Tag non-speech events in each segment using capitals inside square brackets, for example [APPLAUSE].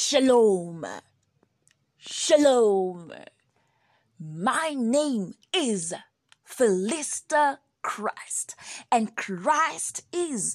Shalom. Shalom. My name is Felista Christ, and Christ is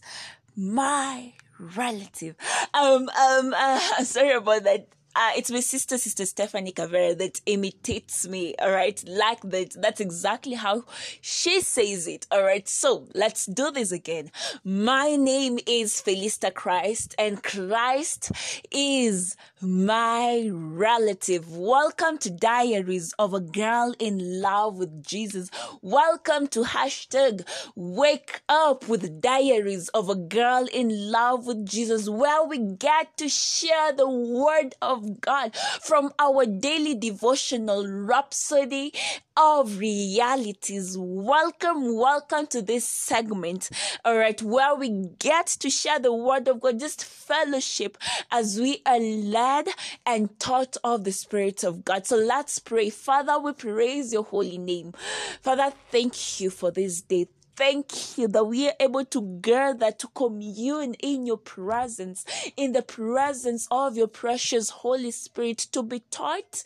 my relative. Um, um, uh, [LAUGHS] sorry about that uh, it's my sister, Sister Stephanie Cavera, that imitates me. All right, like that. That's exactly how she says it. All right, so let's do this again. My name is Felista Christ, and Christ is my relative. Welcome to Diaries of a Girl in Love with Jesus. Welcome to hashtag Wake Up with Diaries of a Girl in Love with Jesus, where we get to share the word of God from our daily devotional rhapsody of realities. Welcome, welcome to this segment, all right, where we get to share the word of God, just fellowship as we are led and taught of the Spirit of God. So let's pray. Father, we praise your holy name. Father, thank you for this day thank you that we are able to gather to commune in your presence, in the presence of your precious Holy Spirit, to be taught,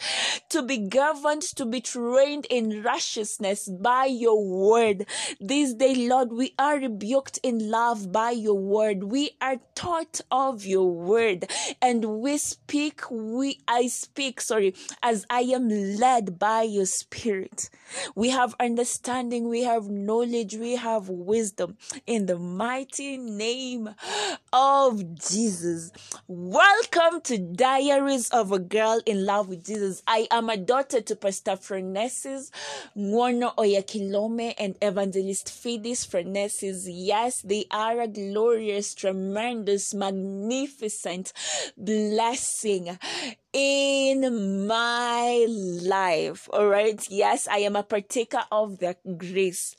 to be governed, to be trained in righteousness by your word. This day, Lord, we are rebuked in love by your word. We are taught of your word and we speak, we, I speak, sorry, as I am led by your spirit. We have understanding, we have knowledge, we have wisdom in the mighty name of Jesus. Welcome to Diaries of a Girl in Love with Jesus. I am a daughter to Pastor Frenesis, Ngono Oyakhilome, and Evangelist Fidis Frenesis. Yes, they are a glorious, tremendous, magnificent blessing in my life. All right. Yes, I am a partaker of the grace.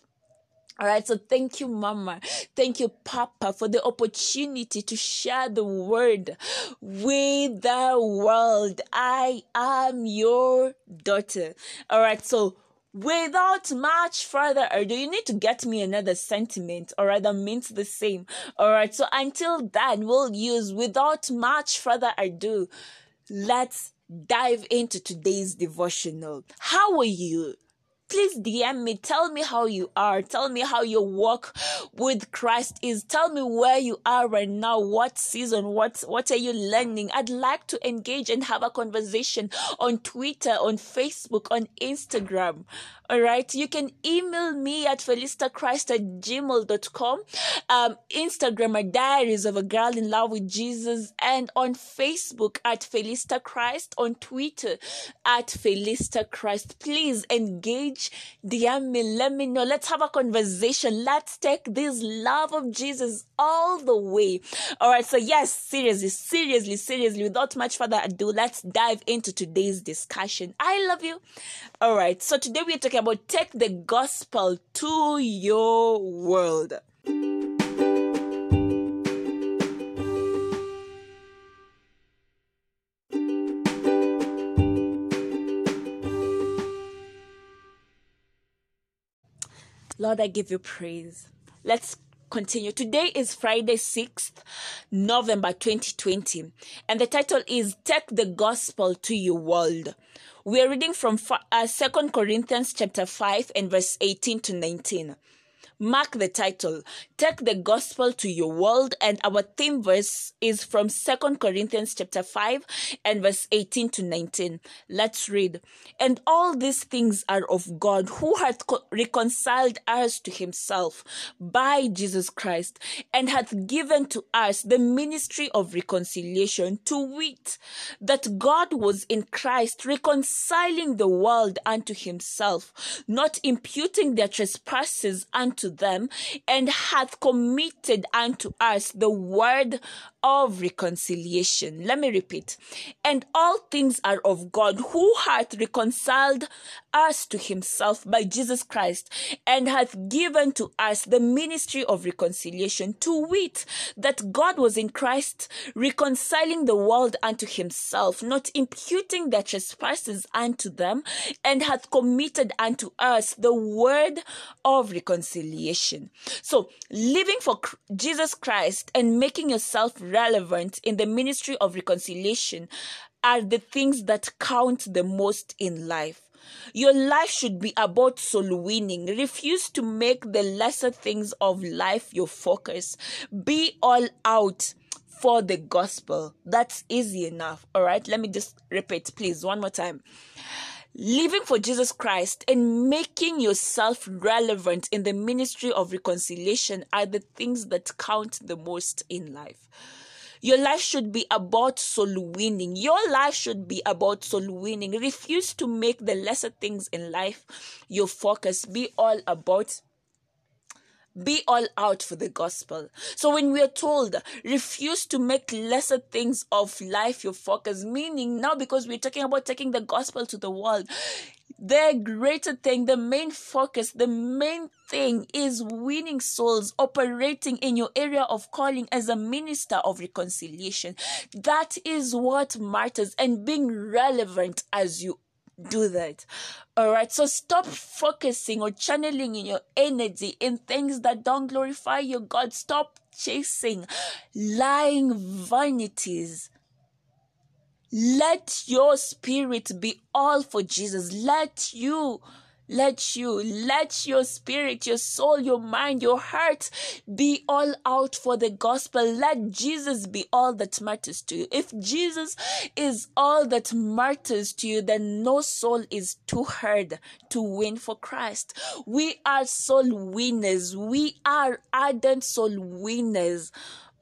All right, so thank you, Mama. Thank you, Papa, for the opportunity to share the word with the world. I am your daughter. All right, so without much further ado, you need to get me another sentiment, or rather means the same. All right, so until then, we'll use without much further ado. Let's dive into today's devotional. How are you? Please DM me. Tell me how you are. Tell me how your walk with Christ is. Tell me where you are right now. What season? What, what are you learning? I'd like to engage and have a conversation on Twitter, on Facebook, on Instagram. All right. You can email me at felistachrist at gmail.com. Um, Instagram at diaries of a girl in love with Jesus and on Facebook at Felista Christ, on Twitter at Felista Christ. Please engage, DM me, let me know. Let's have a conversation. Let's take this love of Jesus all the way. All right. So yes, seriously, seriously, seriously, without much further ado, let's dive into today's discussion. I love you. All right. So today we're talking about take the gospel to your world. Lord, I give you praise. Let's continue. Today is Friday, 6th November 2020, and the title is Take the Gospel to Your World. We are reading from uh, 2 Corinthians chapter 5 and verse 18 to 19. Mark the title, Take the Gospel to Your World, and our theme verse is from Second Corinthians chapter 5 and verse 18 to 19. Let's read. And all these things are of God, who hath reconciled us to himself by Jesus Christ, and hath given to us the ministry of reconciliation, to wit, that God was in Christ reconciling the world unto himself, not imputing their trespasses unto them and hath committed unto us the word of reconciliation. Let me repeat. And all things are of God who hath reconciled us to himself by Jesus Christ, and hath given to us the ministry of reconciliation, to wit, that God was in Christ, reconciling the world unto himself, not imputing their trespasses unto them, and hath committed unto us the word of reconciliation. So, living for Jesus Christ and making yourself relevant in the ministry of reconciliation are the things that count the most in life. Your life should be about soul winning. Refuse to make the lesser things of life your focus. Be all out for the gospel. That's easy enough. All right. Let me just repeat, please, one more time. Living for Jesus Christ and making yourself relevant in the ministry of reconciliation are the things that count the most in life. Your life should be about soul winning. Your life should be about soul winning. Refuse to make the lesser things in life your focus. Be all about be all out for the gospel. So when we are told refuse to make lesser things of life your focus, meaning now because we're talking about taking the gospel to the world, the greater thing, the main focus, the main thing is winning souls, operating in your area of calling as a minister of reconciliation. That is what matters and being relevant as you do that. All right. So stop focusing or channeling in your energy in things that don't glorify your God. Stop chasing lying vanities let your spirit be all for Jesus. Let you let you let your spirit your soul your mind your heart be all out for the gospel. Let jesus be all that matters to you. If jesus is all that matters to you then no soul is too hard to win for christ. We are soul winners. We are ardent soul winners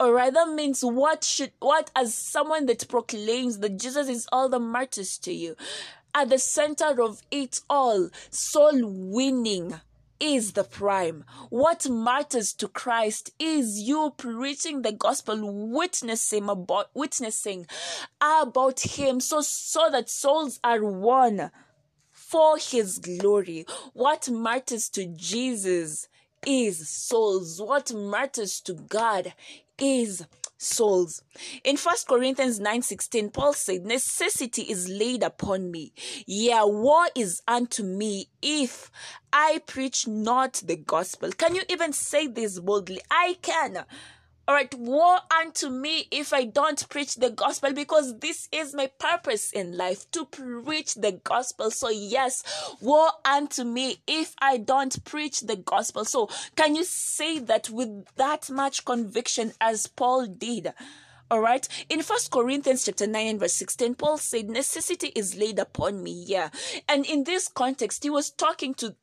right, that means what should what as someone that proclaims that Jesus is all that matters to you, at the center of it all, soul winning is the prime. What matters to Christ is you preaching the gospel, witnessing about witnessing about him so so that souls are won for his glory. What matters to Jesus is souls. What matters to God is souls. In First Corinthians 9:16, Paul said, Necessity is laid upon me. Yeah, war is unto me if I preach not the gospel. Can you even say this boldly? I can. All right, woe unto me if I don't preach the gospel because this is my purpose in life to preach the gospel. So, yes, woe unto me if I don't preach the gospel. So, can you say that with that much conviction as Paul did? All right. In First Corinthians chapter 9 and verse 16, Paul said, Necessity is laid upon me. Yeah. And in this context, he was talking to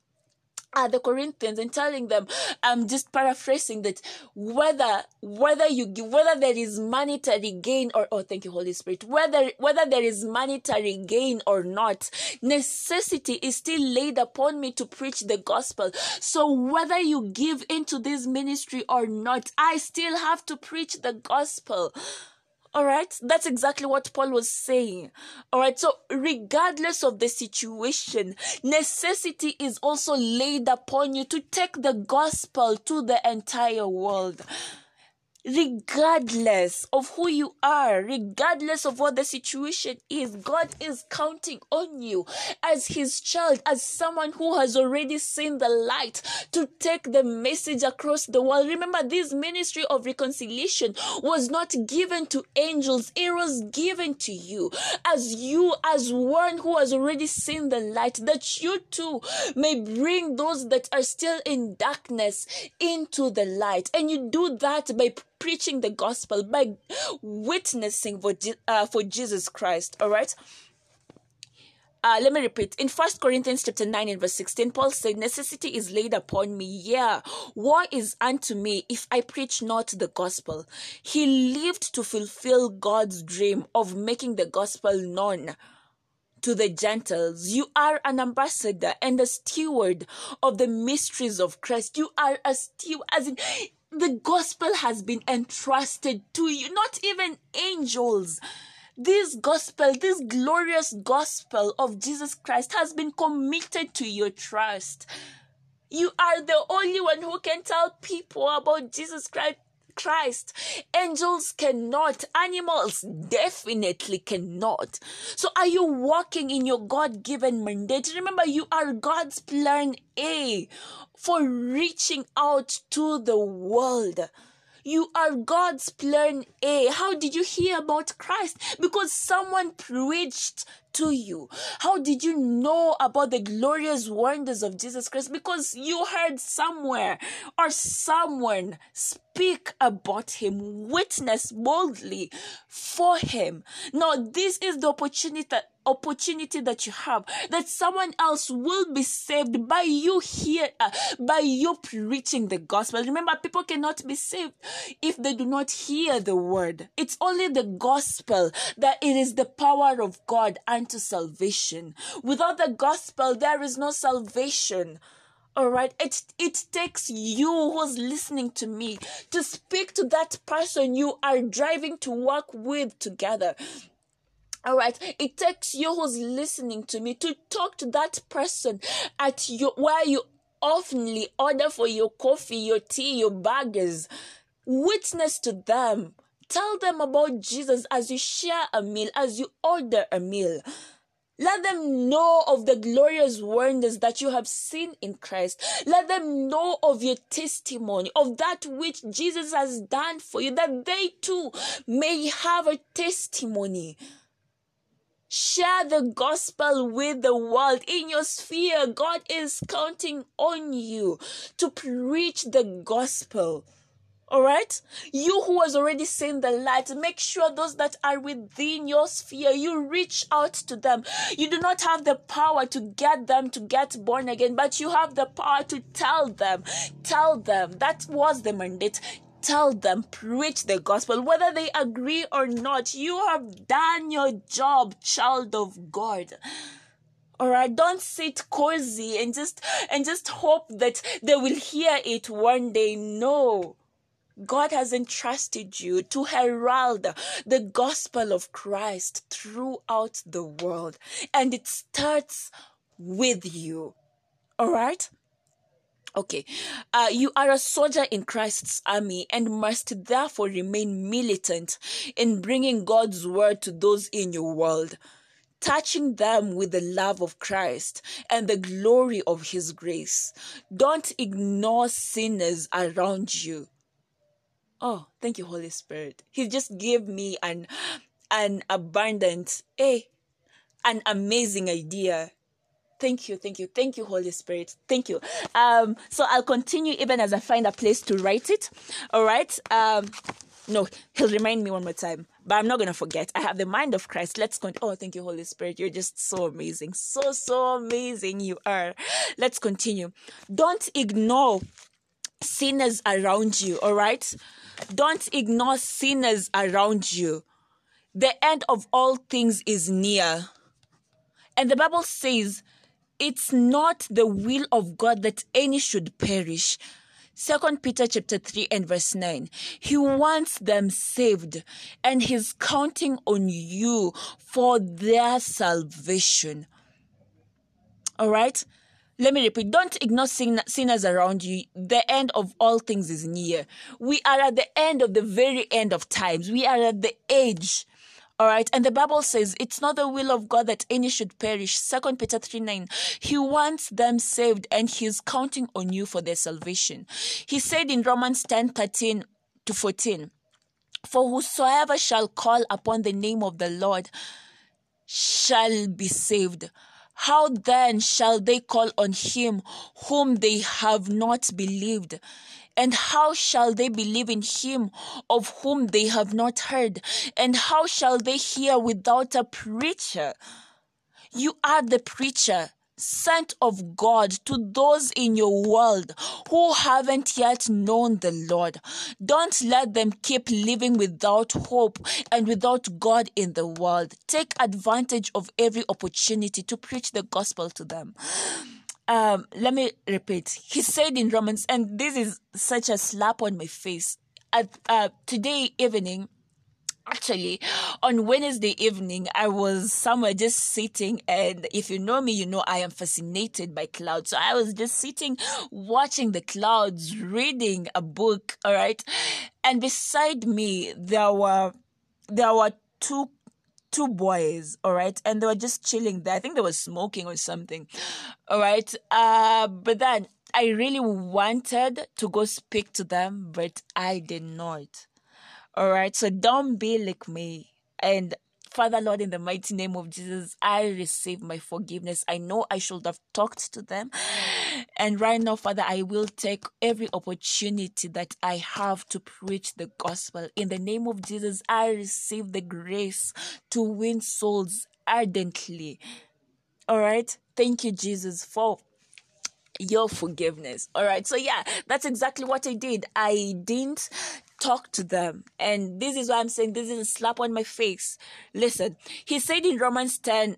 uh, the Corinthians and telling them, I'm just paraphrasing that whether whether you give, whether there is monetary gain or oh thank you Holy Spirit whether whether there is monetary gain or not, necessity is still laid upon me to preach the gospel. So whether you give into this ministry or not, I still have to preach the gospel. All right. That's exactly what Paul was saying. All right. So regardless of the situation, necessity is also laid upon you to take the gospel to the entire world regardless of who you are, regardless of what the situation is, God is counting on you as His child, as someone who has already seen the light to take the message across the world. Remember, this ministry of reconciliation was not given to angels, it was given to you as you, as one who has already seen the light, that you too may bring those that are still in darkness into the light. And you do that by preaching the gospel, by witnessing for, uh, for Jesus Christ. All right. Uh, let me repeat. In First Corinthians chapter 9 and verse 16, Paul said, Necessity is laid upon me. Yeah, war is unto me if I preach not the gospel. He lived to fulfill God's dream of making the gospel known to the Gentiles. You are an ambassador and a steward of the mysteries of Christ. You are a steward, as in, the gospel has been entrusted to you, not even angels. this gospel, this glorious gospel of Jesus Christ has been committed to your trust. You are the only one who can tell people about Jesus Christ. Christ. Angels cannot. Animals definitely cannot. So are you walking in your God given mandate? Remember, you are God's plan A for reaching out to the world. You are God's plan A. How did you hear about Christ? Because someone preached to you. How did you know about the glorious wonders of Jesus Christ? Because you heard somewhere or someone speak about him, witness boldly for him. Now, this is the opportunity that opportunity that you have that someone else will be saved by you here uh, by you preaching the gospel remember people cannot be saved if they do not hear the word it's only the gospel that it is the power of god unto salvation. Without the gospel there is no salvation. All right? It it takes you who's listening to me to speak to that person you are driving to work with together. All right, it takes you who's listening to me to talk to that person at your where you oftenly order for your coffee, your tea, your burgers. Witness to them. Tell them about Jesus as you share a meal, as you order a meal. Let them know of the glorious wonders that you have seen in Christ. Let them know of your testimony, of that which Jesus has done for you, that they too may have a testimony. Share the gospel with the world in your sphere. God is counting on you to preach the gospel. All right? You who has already seen the light, make sure those that are within your sphere, you reach out to them. You do not have the power to get them to get born again, but you have the power to tell them. Tell them. That was the mandate tell them, preach the gospel, whether they agree or not. You have done your job, child of God. Alright, don't sit cozy and just and just hope that they will hear it one day. No. God has entrusted you to herald the gospel of Christ throughout the world. And it starts with you. All right? Okay. Uh, you are a soldier in Christ's army and must therefore remain militant in bringing God's word to those in your world, touching them with the love of Christ and the glory of his grace. Don't ignore sinners around you. Oh, thank you, Holy Spirit. He just gave me an an abundant, eh, an amazing idea Thank you, thank you, thank you, Holy Spirit. Thank you. Um, so I'll continue even as I find a place to write it. All right. Um, no, he'll remind me one more time, but I'm not gonna forget. I have the mind of Christ. Let's go. Oh, thank you, Holy Spirit. You're just so amazing, so so amazing. You are. Let's continue. Don't ignore sinners around you. All right. Don't ignore sinners around you. The end of all things is near. And the Bible says it's not the will of God that any should perish. Second Peter chapter 3 and verse 9. He wants them saved and he's counting on you for their salvation. All right? Let me repeat. Don't ignore sin- sinners around you. The end of all things is near. We are at the end of the very end of times. We are at the age all right. And the Bible says it's not the will of God that any should perish. Second Peter 3 9. He wants them saved and he's counting on you for their salvation. He said in Romans 10 13 to 14, For whosoever shall call upon the name of the Lord shall be saved. How then shall they call on him whom they have not believed? And how shall they believe in him of whom they have not heard? And how shall they hear without a preacher? You are the preacher sent of God to those in your world who haven't yet known the Lord. Don't let them keep living without hope and without God in the world. Take advantage of every opportunity to preach the gospel to them um, let me repeat. He said in Romans, and this is such a slap on my face. At uh, today evening, actually on wednesday evening i was somewhere just sitting and if you know me you know i am fascinated by clouds. So i was just sitting watching the clouds reading a book all right? And beside me there were there were two two boys all right? And they were just chilling there. I think they were smoking or something all right? Uh but then i really wanted to go speak to them but i did not all right. So don't be like me. And Father, Lord, in the mighty name of Jesus, I receive my forgiveness. I know I should have talked to them. And right now, Father, I will take every opportunity that I have to preach the gospel. In the name of Jesus, I receive the grace to win souls ardently. All right. Thank you, Jesus, for your forgiveness. All right. So, yeah, that's exactly what I did. I didn't talk to them. And this is why I'm saying this is a slap on my face. Listen, he said in Romans 10,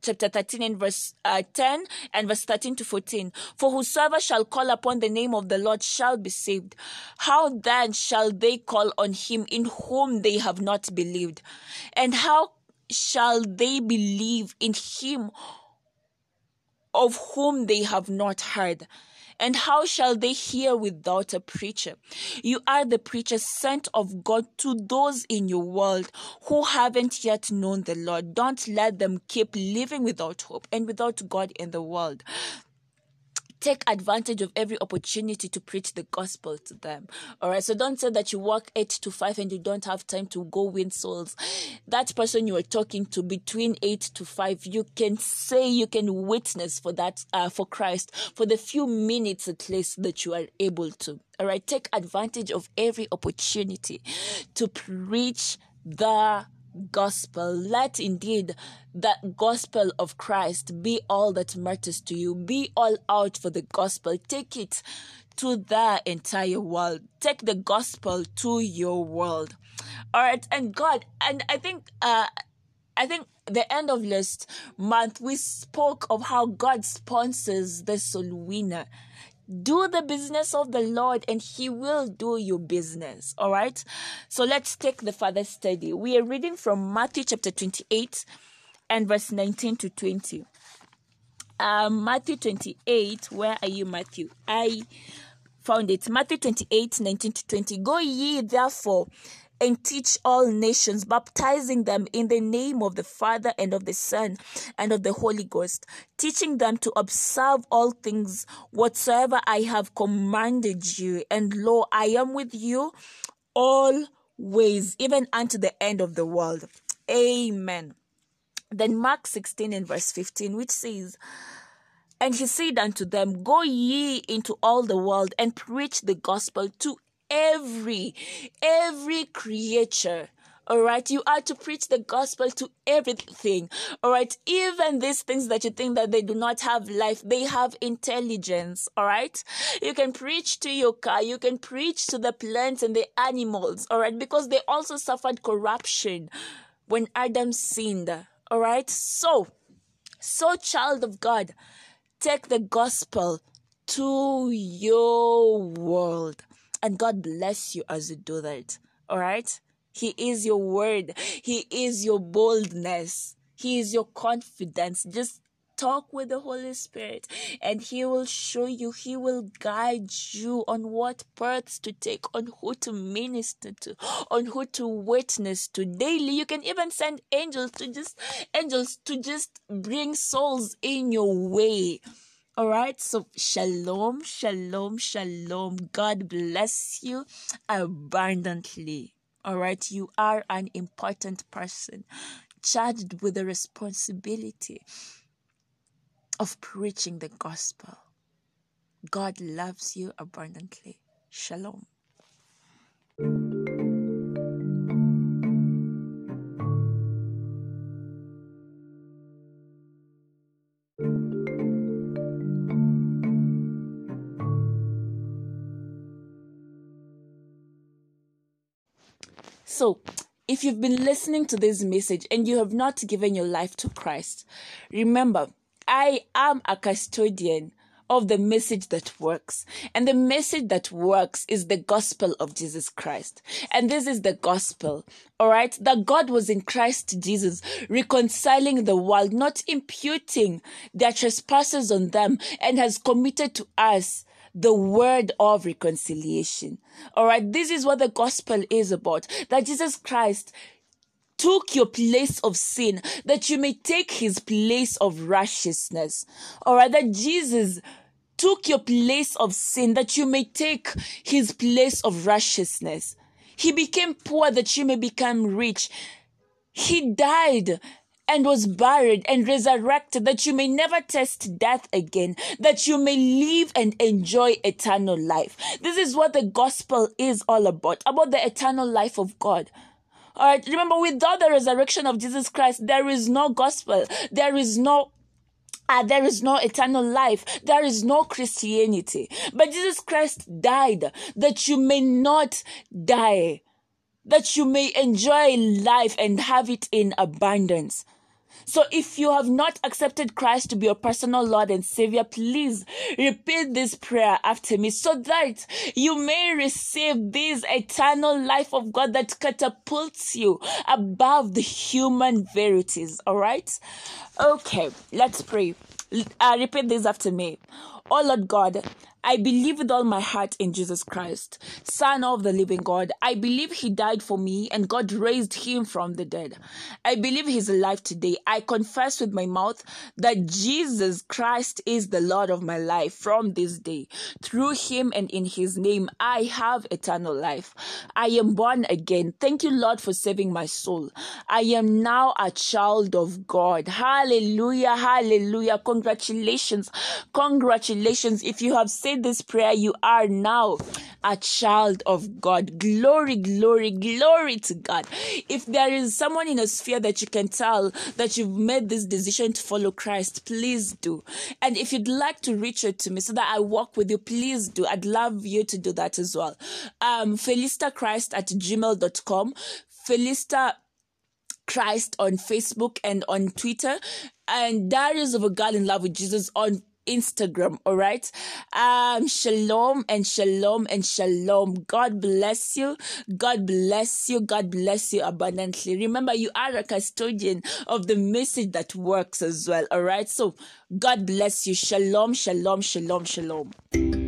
chapter 13 and verse uh, 10 and verse 13 to 14 for whosoever shall call upon the name of the lord shall be saved how then shall they call on him in whom they have not believed and how shall they believe in him of whom they have not heard and how shall they hear without a preacher? You are the preacher sent of God to those in your world who haven't yet known the Lord. Don't let them keep living without hope and without God in the world take advantage of every opportunity to preach the gospel to them. All right. So don't say that you work eight to five and you don't have time to go win souls. That person you are talking to between eight to five, you can say, you can witness for that, uh, for Christ for the few minutes at least that you are able to. All right. Take advantage of every opportunity to preach the gospel. Let indeed that gospel of Christ be all that matters to you. Be all out for the gospel. Take it to the entire world. Take the gospel to your world. All right. And God, and I think, uh, I think the end of last month we spoke of how God sponsors the soul winner do the business of the Lord and He will do your business. All right. So let's take the further study. We are reading from Matthew chapter 28 and verse 19 to 20. Um, Matthew 28, where are you, Matthew? I found it. Matthew 28, 19 to 20. Go ye therefore and teach all nations, baptizing them in the name of the Father and of the Son and of the Holy Ghost, teaching them to observe all things whatsoever I have commanded you. And lo, I am with you always, even unto the end of the world. Amen. Then Mark 16 and verse 15, which says, and he said unto them, Go ye into all the world and preach the gospel to every, every creature. All right, you are to preach the gospel to everything. All right, even these things that you think that they do not have life, they have intelligence. All right, you can preach to your car, you can preach to the plants and the animals. All right, because they also suffered corruption when Adam sinned. All right, so, so child of God, take the gospel to your world. And God bless you as you do that. All right? He is your word. He is your boldness. He is your confidence. Just talk with the Holy Spirit and He will show you, He will guide you on what paths to take, on who to minister to, on who to witness to daily. You can even send angels to just, angels to just bring souls in your way. All right, so shalom, shalom, shalom. God bless you abundantly. All right, you are an important person charged with the responsibility of preaching the gospel. God loves you abundantly. Shalom. So, if you've been listening to this message and you have not given your life to Christ, remember, I am a custodian of the message that works. And the message that works is the gospel of Jesus Christ. And this is the gospel, all right? That God was in Christ Jesus, reconciling the world, not imputing their trespasses on them, and has committed to us the word of reconciliation. All right. This is what the gospel is about. That Jesus Christ took your place of sin that you may take his place of righteousness. All right. That Jesus took your place of sin that you may take his place of righteousness. He became poor that you may become rich. He died and was buried and resurrected that you may never taste death again, that you may live and enjoy eternal life. This is what the gospel is all about, about the eternal life of God. All right. Remember, without the resurrection of Jesus Christ, there is no gospel. There is no uh, there is no eternal life. There is no Christianity. But Jesus Christ died that you may not die, that you may enjoy life and have it in abundance. So if you have not accepted Christ to be your personal Lord and Savior, please repeat this prayer after me so that you may receive this eternal life of God that catapults you above the human verities. All right? Okay, let's pray. Uh, repeat this after me. Oh Lord God, I believe with all my heart in Jesus Christ, Son of the living God. I believe he died for me and God raised him from the dead. I believe he's alive today. I confess with my mouth that Jesus Christ is the Lord of my life from this day. Through him and in his name, I have eternal life. I am born again. Thank you, Lord, for saving my soul. I am now a child of God. Hallelujah. Hallelujah. Congratulations. Congratulations. If you have said this prayer, you are now a child of God. Glory, glory, glory to God. If there is someone in a sphere that you can tell that you've made this decision to follow Christ, please do. And if you'd like to reach out to me so that I walk with you, please do. I'd love you to do that as well. Um, Christ at gmail.com. Felista Christ on Facebook and on Twitter, and Diaries of a Girl in Love with Jesus on Instagram. All right. Um, shalom and shalom and shalom. God bless you. God bless you. God bless you abundantly. Remember, you are a custodian of the message that works as well. All right. So God bless you. Shalom, shalom, shalom, shalom.